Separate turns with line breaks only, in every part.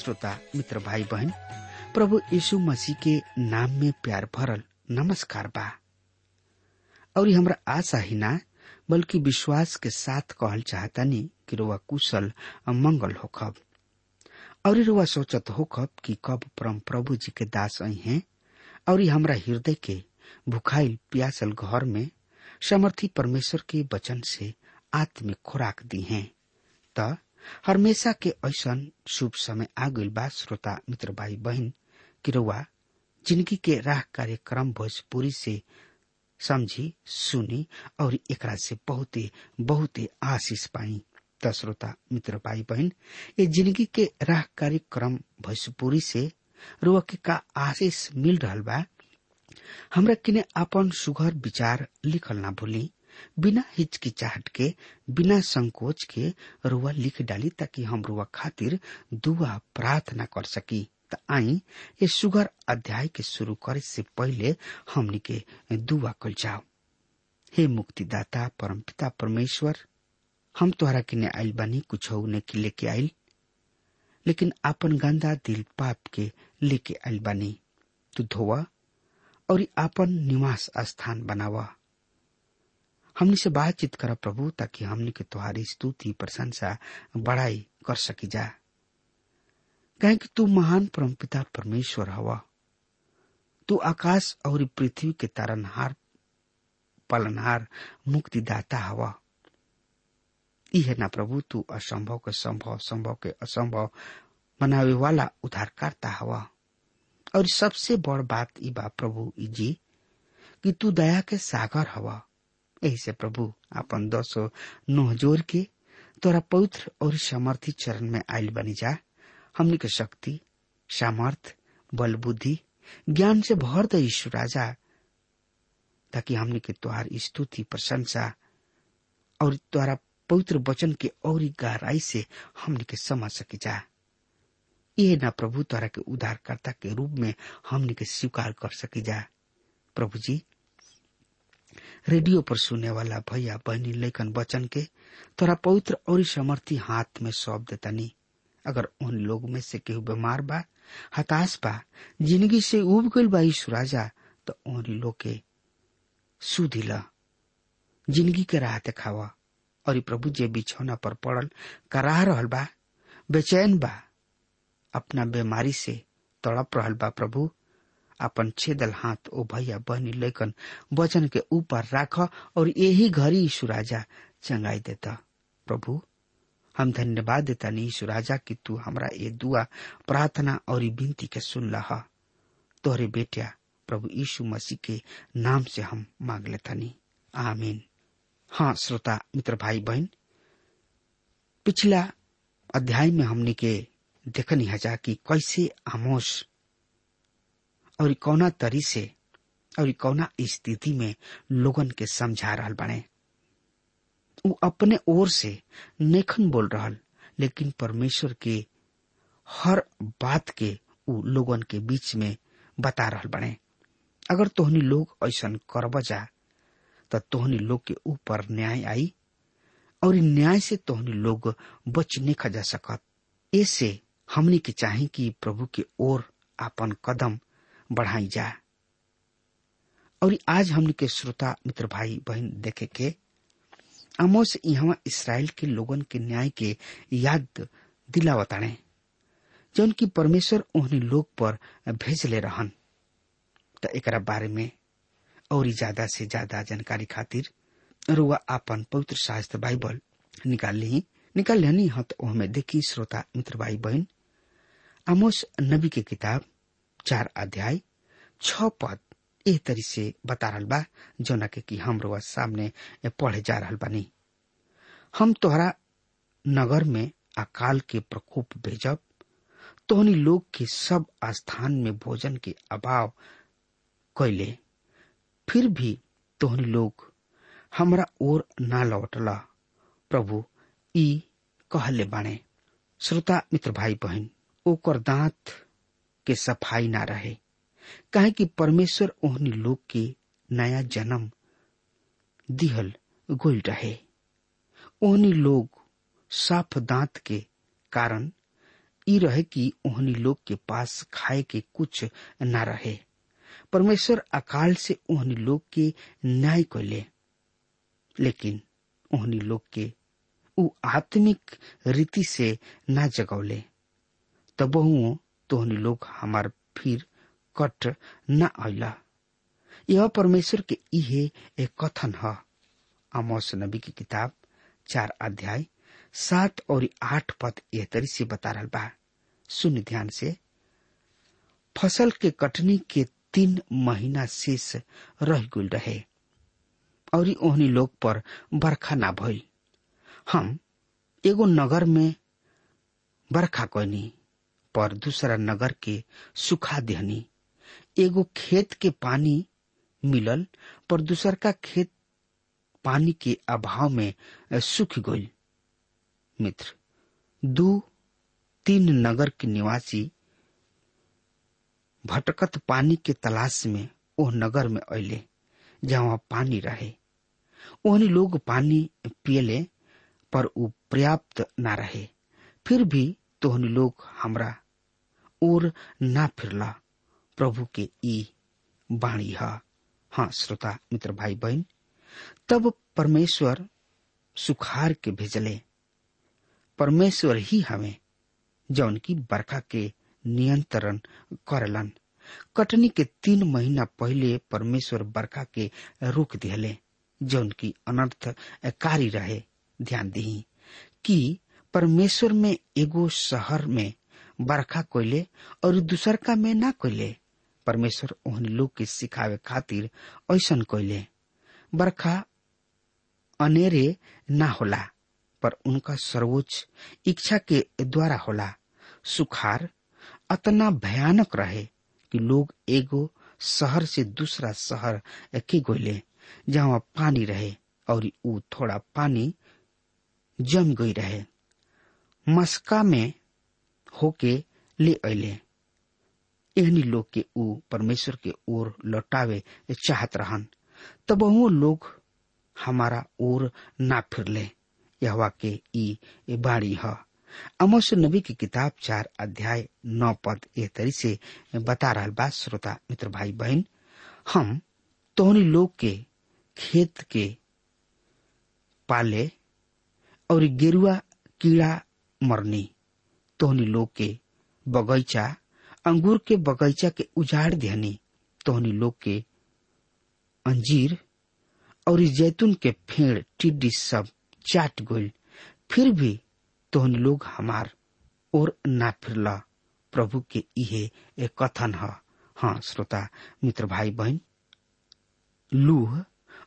श्रोता, मित्र भाई बहन, प्रभु यीशु मसीह के नाम में प्यार भरल नमस्कार बा। और हमरा आशा ही ना, बल्कि विश्वास के साथ कहल चाहतानी कि रुआ कुशल मंगल होखब। और रुआ सोचत होखब कि कब परम प्रभु जी के दास आई हैं, और हमरा हृदय के भुखाइल प्यासल घर में समर्थी परमेश्वर के वचन से आत्मिक खुराक दी हैं। त हमेशा के ऐसन शुभ समय आ गइल बा, श्रोता, मित्र, भाई, बहन कि रउआ ज़िंदगी के राह कार्यक्रम भोजपुरी से समझी, सुनी और एकरा से बहुते बहुते आशीष पाई। त श्रोता, मित्र, भाई, बहन, ये ज़िंदगी के राह कार्यक्रम भोजपुरी से रुआ के आशीष मिल रहल बा, हमरा किने अपन सुघर विचार लिखल ना भूली। बिना हिचकिचाहट के, बिना संकोच के रुआ लिख डाली ताकि हम रुआ खातिर दुआ प्रार्थना कर सकी। त आई, ये सुगर अध्याय के शुरू करे से पहले हमनी के दुआ कल जाओ। हे मुक्तिदाता, परमपिता परमेश्वर, हम तोहरा किने आइल बानी, कुछ ने की लेके आइल? लेकिन आपन गंदा दिल पाप के लेके आइल बानी। तू धोवा और आपन निवास स्थान बनावा। हमनी से बातचीत कर प्रभु, ताकि हमने के तुम्हारी स्तुति, प्रशंसा बड़ाई कर सकी जा। कहे कि तू महान परमपिता परमेश्वर हवा। तू आकाश और पृथ्वी के तारनहार, पालनहार मुक्तिदाता हवा। यह ना प्रभु, तू असंभव के संभव संभव के असंभव बनावे वाला उद्धारकर्ता हवा। और सबसे बड़ बात ई बा प्रभु जी, कि तू दया के सागर हवा। यही से प्रभु अपन दसो नोह ज़ोर के, तोरा पवित्र और समर्थी चरण में आयल बनी जा। हमनी के शक्ति, सामर्थ, बल बुद्धि, ज्ञान से भर द ईश्वर राजा, ताकि हमनी के तुहार स्तुति, प्रशंसा और तुहरा पवित्र वचन के और गहराई से हमने के समझ सकी जा। ये ना प्रभु तोरा के उद्धारकर्ता के रूप में हमने के स्वीकार कर सकी जा। प्रभु जी रेडियो पर सुनने वाला भैया, बहनी, लेखन, वचन के तोरा पवित्र और समर्थी हाथ में सौंप देतानी अगर उन लोग में से केहू बीमार बा, हताश बा, ज़िंदगी से उब गईल बा यीशु राजा तो उन लोग के सुधिला ज़िंदगी के राह देखावा। और प्रभु जे बिछौना पर पड़ल कराह रहल बा, बेचैन बा, अपना बीमारी से तड़प रहल बा प्रभु। अपन छेदल हाथ ओ भैया बहनी लेकन वचन के ऊपर राख और यही घड़ी यीशु राजा चंगाई देता। प्रभु, हम धन्यवाद देता नहीं यीशु राजा कि तू हमारा ये दुआ, प्रार्थना और विनती के सुन लहा तोहरे बेटिया, प्रभु यीशु मसीह के नाम से हम मांग लेता नहीं आमीन। हाँ श्रोता, मित्र भाई बहन पिछला अध्याय में हमने के देखनी हजा कि कैसे आमोश और कौना तरी से और कौना स्थिति में लोगन के समझा रहा बने। वो अपने ओर से नेखन बोल रहा लेकिन परमेश्वर के हर बात के उ लोगन के बीच में बता रहा बने। अगर तोहनी लोग ऐसा करब जा तो तोहनी लोग के ऊपर न्याय आई, और न्याय से तोहनी लोग बच नहीं खजा सकत। ऐसे हमने के चाहे कि प्रभु के ओर आपन कदम बढ़ाई जा और आज हमनी के श्रोता, मित्र भाई, बहन देखे के, आमोस यहाँ इसराइल के लोगन के न्याय के याद दिलावताने जौन की परमेश्वर उन्हें लोग पर भेजले रहन। त एकरा बारे में और ज़्यादा से ज़्यादा जानकारी खातिर रुआ आपन पवित्र शास्त्र बाइबल निकाल ली, निकाल लेनी हत में देखी, श्रोता, मित्र भाई, बहन। आमोस नबी के किताब चार अध्याय, छ पद। एह तरी से बता रहा बा, जौना के कि हम सामने पढ़े जा रहा बानी। हम तोहरा नगर में अकाल के प्रकोप भेजब, तोहनी लोग के सब स्थान में भोजन के अभाव कैले फिर भी तोहनी लोग हमरा ओर ना लौटला। प्रभु, ई कहले बाणे श्रोता, मित्र भाई बहन ओकर दांत के सफ़ाई ना रहे। कहे कि परमेश्वर ओहनी लोग के नया जन्म दिहल गोल रहे। ओहनी लोग साफ़ दांत के कारण ई रहे कि ओहनी लोग के पास खाए के कुछ न रहे। परमेश्वर अकाल से ओहनी लोग के न्याय कैले लेकिन ओहनी लोग के आत्मिक रीति से ना जगौले। तबहुओ तोहनी लोग हमार फिर कट न आइला। यह परमेश्वर के इहे एक कथन है। आमोस नबी की किताब, चार अध्याय, सात और आठ पद यह तरी से बता रहा बा। सुन ध्यान से। फ़सल के कटनी के तीन महीना शेष रह गुल रहे, और ओहनी लोग पर बरखा ना भइल। हम एगो नगर में बरखा कैनी पर दूसरा नगर के सुखा देहनी। एगो खेत के पानी मिलल, पर दूसर का खेत पानी के अभाव में सूख गई मित्र, दू तीन नगर के निवासी भटकत पानी के तलाश में ओह नगर में अले जहाँ पानी रहे। ओहनी लोग पानी पियले, पर उ पर्याप्त ना रहे। फिर भी तोहनी लोग हमरा और ना फिरला। प्रभु के ई बाणी है। हाँ श्रोता, मित्र भाई बहन तब परमेश्वर सुखार के भेजले। परमेश्वर ही हमें जौन की बरखा के नियंत्रण करलन। कटनी के तीन महीना पहले परमेश्वर बरखा के रोक दिले जौन की अनर्थ कारी रहे। ध्यान दी कि परमेश्वर में एगो शहर में बरखा कोयले और दूसर का में ना कोयले। परमेश्वर ओहन लोग के सिखावे खातिर ऐसन कोयले। बरखा अनेरे ना होला, पर उनका सर्वोच्च इच्छा के द्वारा होला। सुखार अतना भयानक रहे कि लोग एगो शहर से दूसरा शहर के गोले जहाँ पानी रहे और ऊ थोड़ा पानी जम गई रहे। मस्का में होके ले अले एहनी लोग के ऊ परमेश्वर के ओर लौटावे चाहत रहन। तब वो लोग हमारा ओर ना फिरले। यहवा के ई बाड़ी है। अमोस नबी की किताब चार अध्याय नौ पद ए तरी से बता रहा बा, श्रोता, मित्र, भाई, बहन। हम तोहनी लोग के खेत के पाले और गेरुआ, कीड़ा, मरनी। तोहनी लोग के बगैचा, अंगूर के बगैचा के उजाड़ देहनी, तोहनी लोग के अंजीर और जैतून के फेड़, टिड्डी सब चाट गोल। फिर भी तोहन लोग हमार और ना फिरला। प्रभु के इहे एक कथन है। हाँ श्रोता, मित्र भाई बहन लूह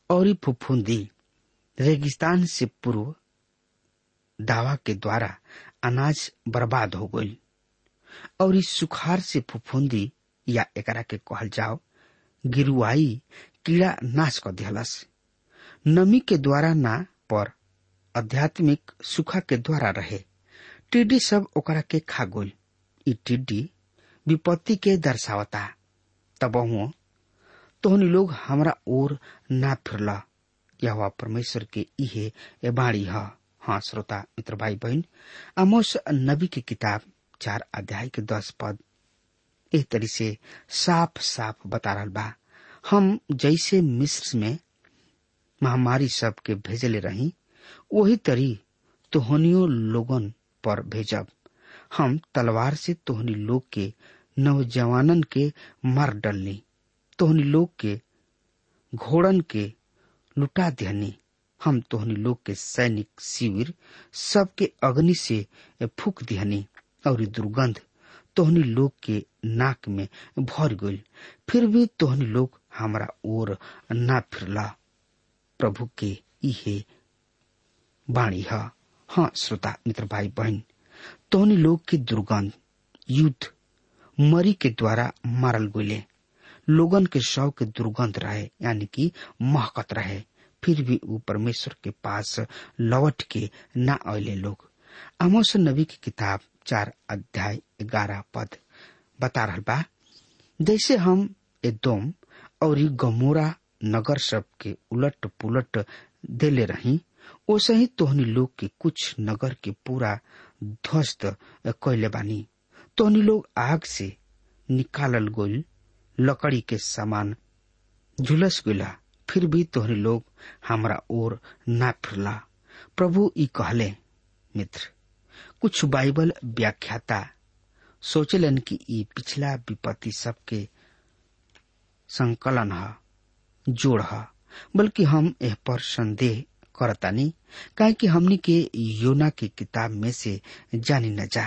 और फुफुंदी रेगिस्तान से पूर्व दावा के द्वारा अनाज बर्बाद हो गई। और इस सुखार से फुफुंदी या एकरा के कहल जाओ, गिरुआई, कीड़ा नाश कर दिहलस। नमी के द्वारा ना, पर आध्यात्मिक सुखा के द्वारा रहे। टिड्डी सब ओकरा के खा गोल ई टिड्डी विपत्ति के दर्शावता। तब हुआ तोहनी लोग हमरा ओर ना फिरला। यह परमेश्वर के इहे ए बाणी है। हाँ श्रोता, मित्र भाई बहन अमोस नबी की किताब चार अध्याय के दस पद एक तरी से साफ़ साफ़ बता रहा बा। हम जैसे मिस्र में महामारी सब के भेजले रही वही तरी तोहनियो लोगन पर भेजब। हम तलवार से तोहनी लोग के नौजवानन के मार डलनी, तोहनी लोग के घोड़न के लुटा देहनी। हम तोहनी लोग के सैनिक, शिविर, सबके अग्नि से फूक दिहनी और दुर्गंध तोहनी लोग के नाक में भर गई फिर भी तोहनी लोग हमारा ओर ना फिरला। प्रभु के इहे बाणी है। हाँ श्रोता, मित्र भाई बहन तोहनी लोग की दुर्गंध, युद्ध, मरी के द्वारा मारल गोले लोगन के शव के दुर्गंध रहे, यानी कि महकत रहे। फिर भी वो परमेश्वर के पास लौट के ना अले लोग। आमोस नबी की किताब चार अध्याय ग्यारह पद बता रहा बा, जैसे हम एदोम और गमोरा नगर सब के उलट पुलट देले रही ओसे ही तोहनी लोग के कुछ नगर के पूरा ध्वस्त कैले बानी। तोहनी लोग आग से निकालल गोल लकड़ी के सामान झुलस गला फिर भी तोहनी लोग हमरा ओर ना फिरला। प्रभु ई कहले, मित्र, कुछ बाइबल व्याख्याता सोचलन कि ई पिछला विपत्ति सबके संकलन है, जोड़ ह, बल्कि हम एह पर संदेह करतानी काहे कि हमनी के योना के किताब में से जानी न जा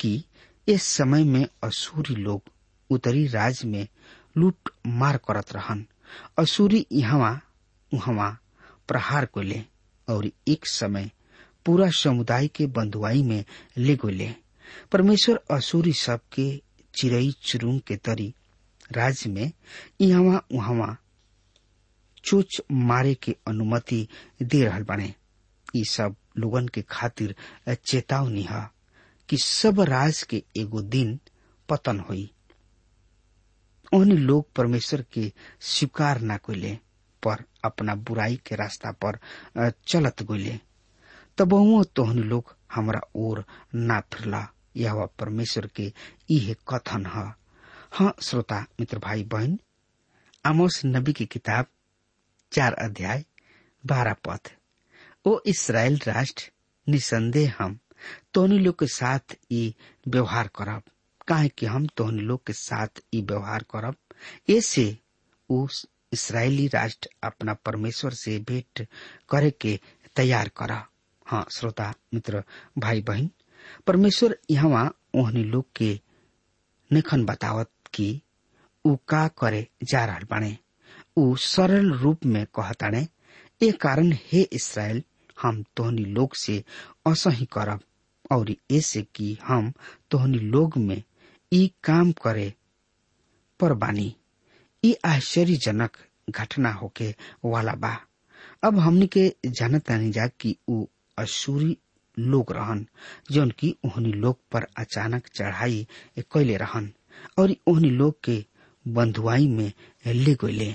कि इस समय में असूरी लोग उत्तरी राज में लूट मार करत रहन। असूरी यहाँ उहवा, प्रहार को ले और एक समय पूरा समुदाय के बंधुआई में ले गोले परमेश्वर असूरी सब के चिरई चुरुंग के तरी राज्य में यहाँ उहवा, चोच मारे के अनुमति दे रहा बने ई सब लोगन के खातिर चेतावनी है कि सब राज के एगो दिन पतन हुई। उन लोग परमेश्वर के स्वीकार ना कोले पर अपना बुराई के रास्ता पर चलत गोले तब तोहन लोग हमरा ओर ना फिरला। यह परमेश्वर के इहे कथन है। हाँ श्रोता, मित्र, भाई, बहन, आमोस नबी की किताब, चार अध्याय, बारह पद ओ इसराइल राष्ट्र, निसंदेह हम, तोहनी लोग के साथ ई व्यवहार करब। काहे कि हम तोहनी लोग के साथ ई व्यवहार करब। ऐसे उस इसराइली राष्ट्र अपना परमेश्वर से भेंट करे के तैयार करा। हाँ श्रोता, मित्र, भाई, बहन, परमेश्वर यहाँ ओहनी लोग के निखन बतावत कि उ का करे जा रहा बाणे उ सरल रूप में कहताणे ए कारण हे इसराइल, हम तोहनी लोग से असही करब, और ऐसे कि हम तोहनी लोग में ई काम करे। पर बानी ई आश्चर्यजनक घटना होके वाला बा। अब हमनी के जानत नहीं जा कि उ असूरी लोग रहन, जौन की ओहनी लोग पर अचानक चढ़ाई कैले रहन, और ओहनी लोग के बंधुआई में ले गए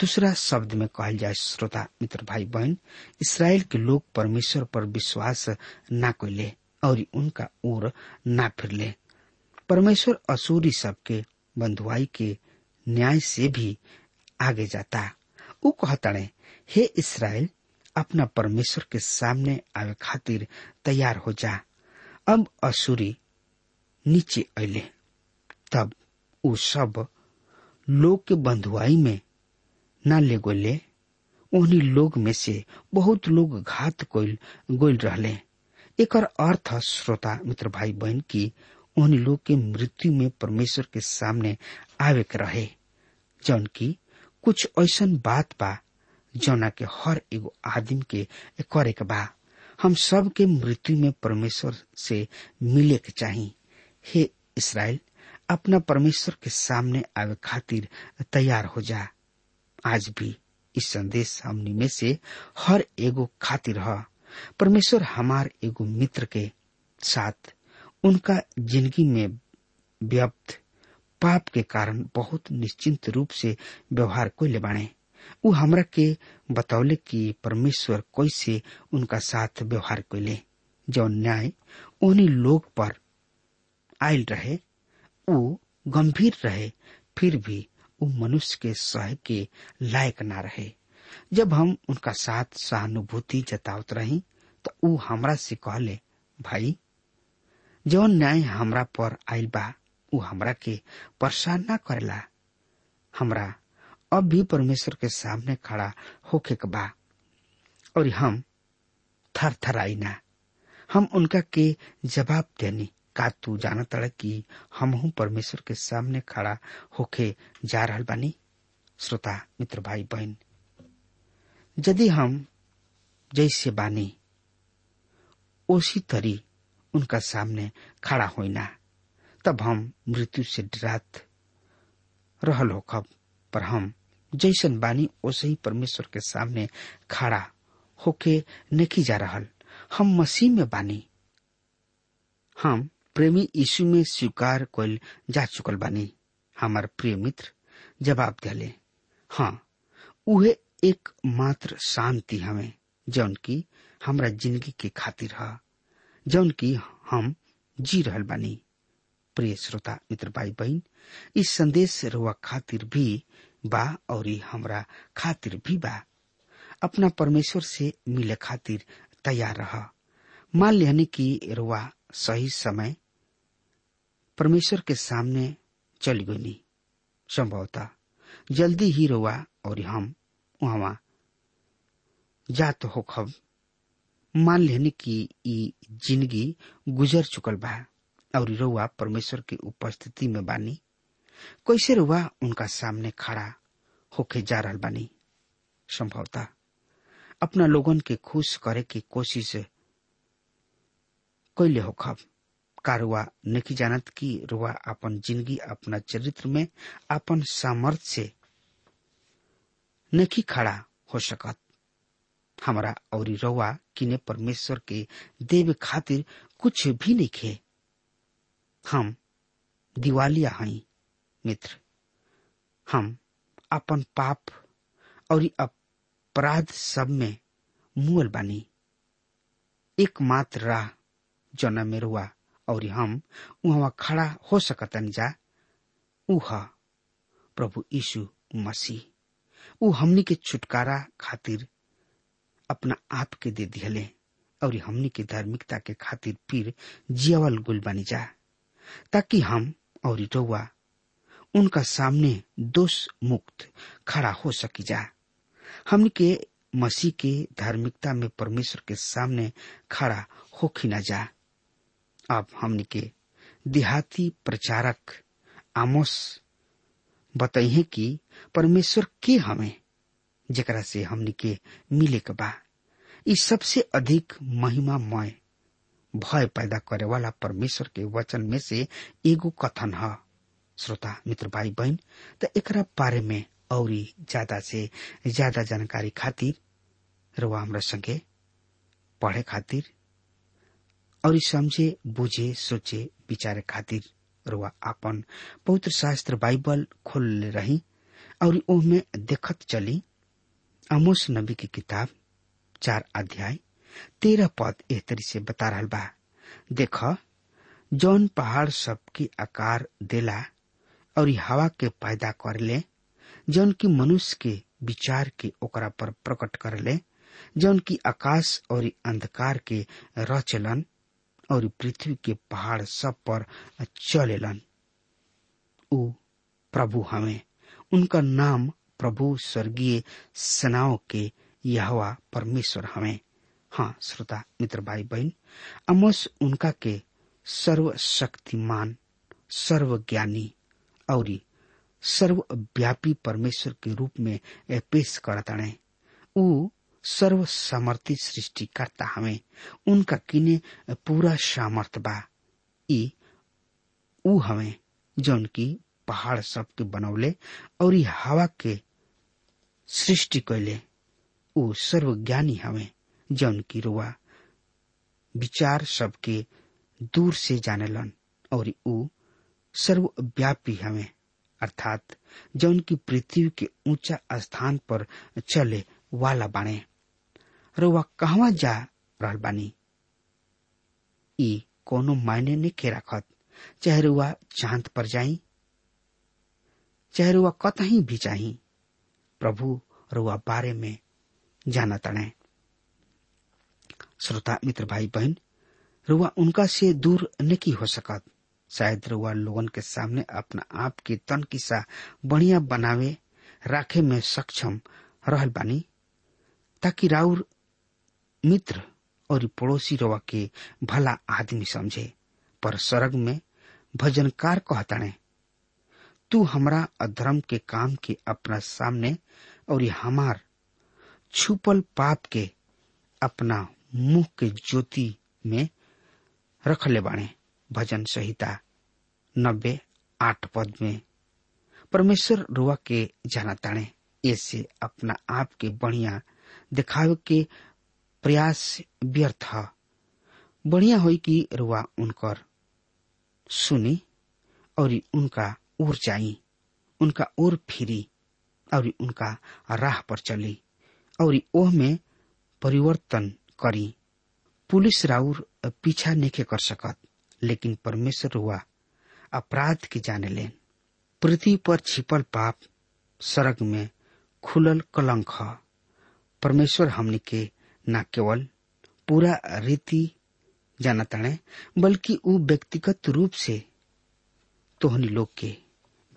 दूसरा शब्द में कहल जाए श्रोता, मित्र भाई बहन इसराइल के लोग परमेश्वर पर विश्वास ना कैले और उनका ओर ना फिरले। परमेश्वर असूरी सबके बंधुआई के न्याय से भी आगे जाता। उ कहताड़े, हे इसराइल, अपना परमेश्वर के सामने आवे खातिर तैयार हो जा। अब असुरी नीचे अले तब उ सब लोग के बंधुआई में न ले गोले उन्हीं लोग में से बहुत लोग घात गोइल रहले। एकर अर्थ श्रोता मित्र भाई बहन की उन लोग के मृत्यु में परमेश्वर के सामने आवे के रहे। जौन की कुछ ऐसन बात बा, जौना के हर एगो आदमी के करे के बा। हम सब के मृत्यु में परमेश्वर से मिले के चाही। हे इसराइल, अपना परमेश्वर के सामने आवे खातिर तैयार हो जा। आज भी इस संदेश हमनी में से हर एगो खातिर ह। परमेश्वर हमार एगो मित्र के साथ उनका ज़िंदगी में व्याप्त पाप के कारण बहुत निश्चिंत रूप से व्यवहार कोई बाणे उ हमरा के बतौले कि परमेश्वर कैसे उनका साथ व्यवहार को ले जो न्याय उन्हीं लोग पर आयल रहे, वो गंभीर रहे, फिर भी वो मनुष्य के सह के लायक ना रहे। जब हम उनका साथ सहानुभूति जतावत रही तो उ हमरा से कहले, भाई जौन न्याय हमरा पर आयल बा, उ हमरा के परेशान ना करेला। हमरा अब भी परमेश्वर के सामने खड़ा होके के बा, और हम थर थर आई ना। हम उनका के जवाब देनी। का तू जाना तड़ कि हम परमेश्वर के सामने खड़ा होके जा रहा बानी? श्रोता, मित्र, भाई, बहन, यदि हम जैसे बानी, उसी तरी उनका सामने खड़ा होइना। तब हम मृत्यु से डरात रहल होखब पर हम जैसन बानी वैसे ही परमेश्वर के सामने खड़ा होके नहीं जा रहल। हम मसीह में बानी। हम प्रेमी यीशु में स्वीकार कल जा चुकल बानी। हमार प्रिय मित्र, जवाब दिले हाँ उहे एक मात्र शांति हमें, जौन की हमरा ज़िंदगी के खातिर है। जौन की हम जी रहल बानी। प्रिय श्रोता, मित्र भाई बहन इस संदेश रुआ खातिर भी बा और हमरा खातिर भी बा। अपना परमेश्वर से मिले खातिर तैयार रहा। मान लियानी की रुआ सही समय परमेश्वर के सामने चली गई संभवतः जल्दी ही रुआ और हम वहाँ जात हो खब मान लेनी कि ज़िंदगी गुजर चुकल बा। और रउआ परमेश्वर की उपस्थिति में बानी। कैसे रउआ उनका सामने खड़ा होके जा रहल बानी? संभवतः अपना लोगन के खुश करे की कोशिश कैले हो खब का रुआ नहीं जानत कि रुआ अपन ज़िंदगी, अपना चरित्र में अपन सामर्थ्य से नहीं खड़ा हो सकत? हमारा और रउआ किने परमेश्वर के देव खातिर कुछ भी नहीं खे हम दिवालिया हई, मित्र। हम अपन पाप और अपराध सब में मुअल बानी। एकमात्र राह जना में रुआ और हम वहाँ खड़ा हो सकतन जा। उह प्रभु यीशु मसीह, उ हमनी के छुटकारा खातिर अपना आप के दे दिहले और हमनी के धार्मिकता के खातिर फिर जियावल गुल बनी जा, ताकि हम और रउआ उनका सामने दोष मुक्त खड़ा हो सकी जा। हमनी के मसीह के धार्मिकता में परमेश्वर के सामने खड़ा होखी न जा। अब हमनी के देहाती प्रचारक आमोस बताइए कि परमेश्वर के हमें जेकरा से हमनी के मिले के बा सबसे अधिक महिमामय, भय पैदा करे वाला परमेश्वर के वचन में से एगो कथन है। श्रोता, मित्र भाई बहन त एक बारे में और ज़्यादा से ज़्यादा जानकारी खातिर, रुआ हमरा संगे पढ़े खातिर, और समझे, बुझे, सोचे, विचारे खातिर, रुआ आपन पवित्र शास्त्र बाइबल खोल रही, और ओमे देखत चली। अमोस नबी की किताब, चार अध्याय, तेरह पद एह तरी से बता रहा बा। देख, जौन पहाड़ सबके आकार देला और हवा के पैदा कर ले जौन की मनुष्य के विचार के ओकरा पर प्रकट कर ले जौन की आकाश और अंधकार के रचलन और पृथ्वी के पहाड़ सब पर चलेलन। उ प्रभु हमें, उनका नाम प्रभु स्वर्गीय सेनाओं के यहवा परमेश्वर हमें। हाँ श्रोता, मित्र भाई बहन अमोस उनका के सर्वशक्तिमान, सर्वज्ञानी और सर्वव्यापी परमेश्वर के रूप में पेश करताणे उ सर्व समर्थी सृष्टिकर्ता हमें, उनका किने पूरा सामर्थ बा। हमें जौन की पहाड़ सबके बनौले और हवा के सृष्टि कैले उ सर्वज्ञानी हमें जौन की रुआ विचार सबके दूर से जानेलन, और उ सर्वव्यापी हमें अर्थात जौन की पृथ्वी के ऊँचा स्थान पर चले वाला बाणे। रुआ कहवा जा रहल बानी ई कोनो मायने ने के रखत चाहे रुआ चाँद पर जाई? चाहे रुआ कतही भी चाही प्रभु रुआ बारे में जाना तणे श्रोता, मित्र भाई बहन रुआ उनका से दूर नहीं हो सकत शायद रुआ लोगन के सामने अपना आप के तन किसा बढ़िया बनावे, राखे में सक्षम रहल बानी, ताकि राउर मित्र और पड़ोसी रुआ के भला आदमी समझे। पर सरग में भजनकार कहताणे तू हमरा अधर्म के काम के अपना सामने और हमार छुपल पाप के अपना मुँह के ज्योति में रखले बाणे, भजन संहिता नब्बे आठ पद में। परमेश्वर रुआ के जाना ताणे, ऐसे अपना आप के बढ़िया दिखावे के प्रयास व्यर्थ ह। बढ़िया होई कि रुआ उनकर सुनी और उनका ओर जाई। उनका ओर फिरी और उनका राह पर चली और ओह में परिवर्तन करी। पुलिस राउर पीछा नहीं कर सकत, लेकिन परमेश्वर हुआ अपराध के जाने लेन। पृथ्वी पर छिपल पाप सड़क में खुलल कलंक ह। परमेश्वर हमने के न केवल पूरा रीति जानताणे बल्कि उ व्यक्तिगत रूप से तोहनी लोग के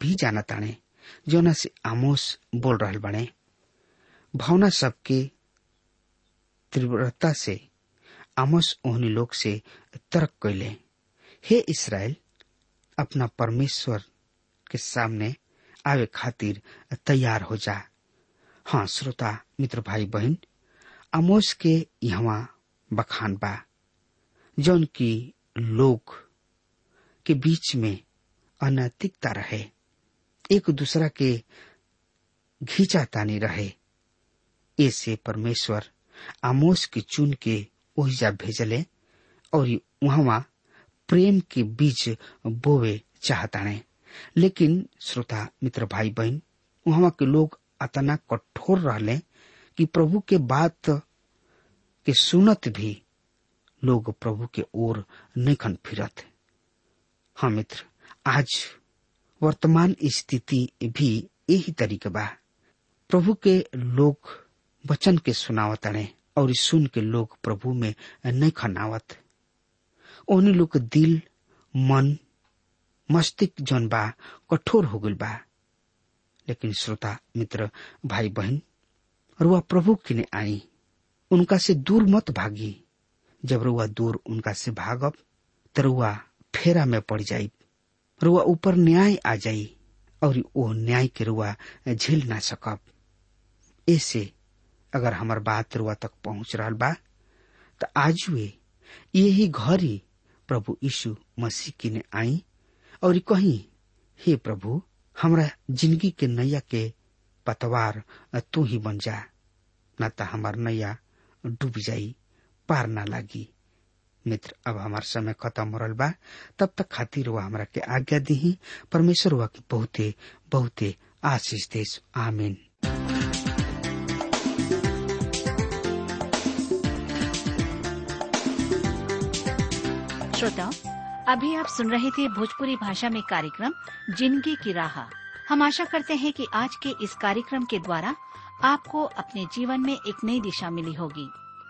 भी जानताणे जोना से आमोस बोल रहल बने। भावना सबके तीव्रता से, आमोस ओहनी लोग से तर्क कैले हे इसराइल, अपना परमेश्वर के सामने आवे खातिर तैयार हो जा। हाँ श्रोता, मित्र, भाई, बहन, आमोस के यहाँ बखान बा, जौन की लोग के बीच में अनैतिकता रहे। एक दूसरा के घींचा तानी रहे। ऐसे परमेश्वर आमोस के चुन के ओहिजा भेजले और वहाँ प्रेम के बीज बोवे चाहताने। लेकिन श्रोता, मित्र भाई बहन वहाँ के लोग अतना कठोर रहले कि प्रभु के बात के सुनत भी लोग प्रभु के ओर नहीं खन फिरत। हाँ मित्र, आज वर्तमान स्थिति भी यही तरीके बा। प्रभु के लोग वचन के सुनावत सुनावतने और सुन के लोग प्रभु में नहीं खनावत। ओहनी लोग दिल, मन, मस्तिष्क जौन बा, कठोर हो गल बा। लेकिन श्रोता, मित्र भाई बहन रुआ प्रभु किने आई, उनका से दूर मत भागी। जब रुआ दूर उनका से भागब तो रुआ फेरा में पड़ जाई। रुआ ऊपर न्याय आ जाई और वो न्याय के रुआ झेल ना सकब। ऐसे अगर हमार बात रुआ तक पहुँच रहा बा तो आज वे यही घरी प्रभु यीशु मसीह की आई और कही, हे प्रभु, हमरा ज़िंदगी के नैया के पतवार तू ही बन जा, न तो हमार नैया डूब जाई, पार ना लागी। मित्र, अब हमार समय खत्म हो रहा तब तक खातिर हुआ हमरा के आज्ञा दी परमेश्वर हुआ की बहुते बहुते आशीष देश आमीन।
श्रोताओं अभी आप सुन रहे थे भोजपुरी भाषा में कार्यक्रम, ज़िंदगी की राह। हम आशा करते हैं कि आज के इस कार्यक्रम के द्वारा आपको अपने जीवन में एक नई दिशा मिली होगी।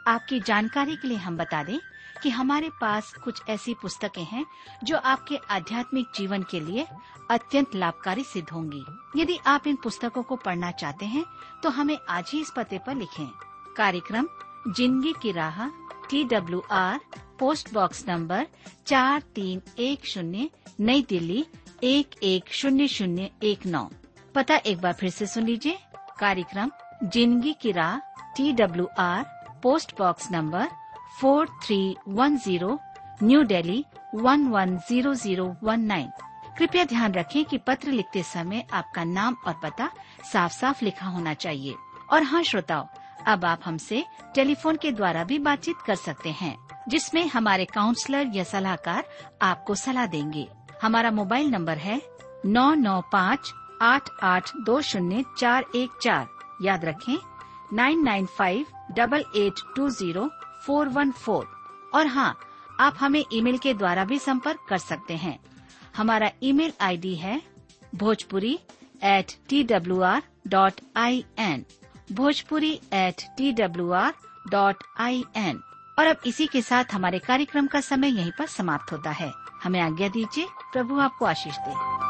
आपकी जानकारी के लिए हम बता दें कि हमारे पास कुछ ऐसी पुस्तकें हैं जो आपके आध्यात्मिक जीवन के लिए अत्यंत लाभकारी सिद्ध होंगी। यदि आप इन पुस्तकों को पढ़ना चाहते हैं तो हमें आज ही इस पते पर लिखें। कार्यक्रम, ज़िंदगी की राह T W R post box number चार तीन एक शून्य, नई दिल्ली, एक एक शून्य शून्य एक नौ। पता एक बार फिर से सुन लीजिए। कार्यक्रम, ज़िंदगी की राह T W R post box number four three one zero, New Delhi one one zero zero one nine. कृपया ध्यान रखें कि पत्र लिखते समय आपका नाम और पता साफ़ साफ़ लिखा होना चाहिए। और हाँ श्रोताओं, अब आप हमसे टेलीफोन के द्वारा भी बातचीत कर सकते हैं, जिसमें हमारे काउंसलर या सलाहकार आपको सलाह देंगे। हमारा मोबाइल नंबर है नौ नौ पाँच आठ आठ दो शून्य चार एक चार। याद रखें, nine nine five double eight two zero four one four. और हाँ आप हमें ईमेल के द्वारा भी संपर्क कर सकते हैं। हमारा ईमेल आईडी है Bhojpuri at T W R dot I N Bhojpuri at T W R dot I N और अब इसी के साथ हमारे कार्यक्रम का समय यहीं पर समाप्त होता है। हमें आज्ञा दीजिए, प्रभु आपको आशीष दे।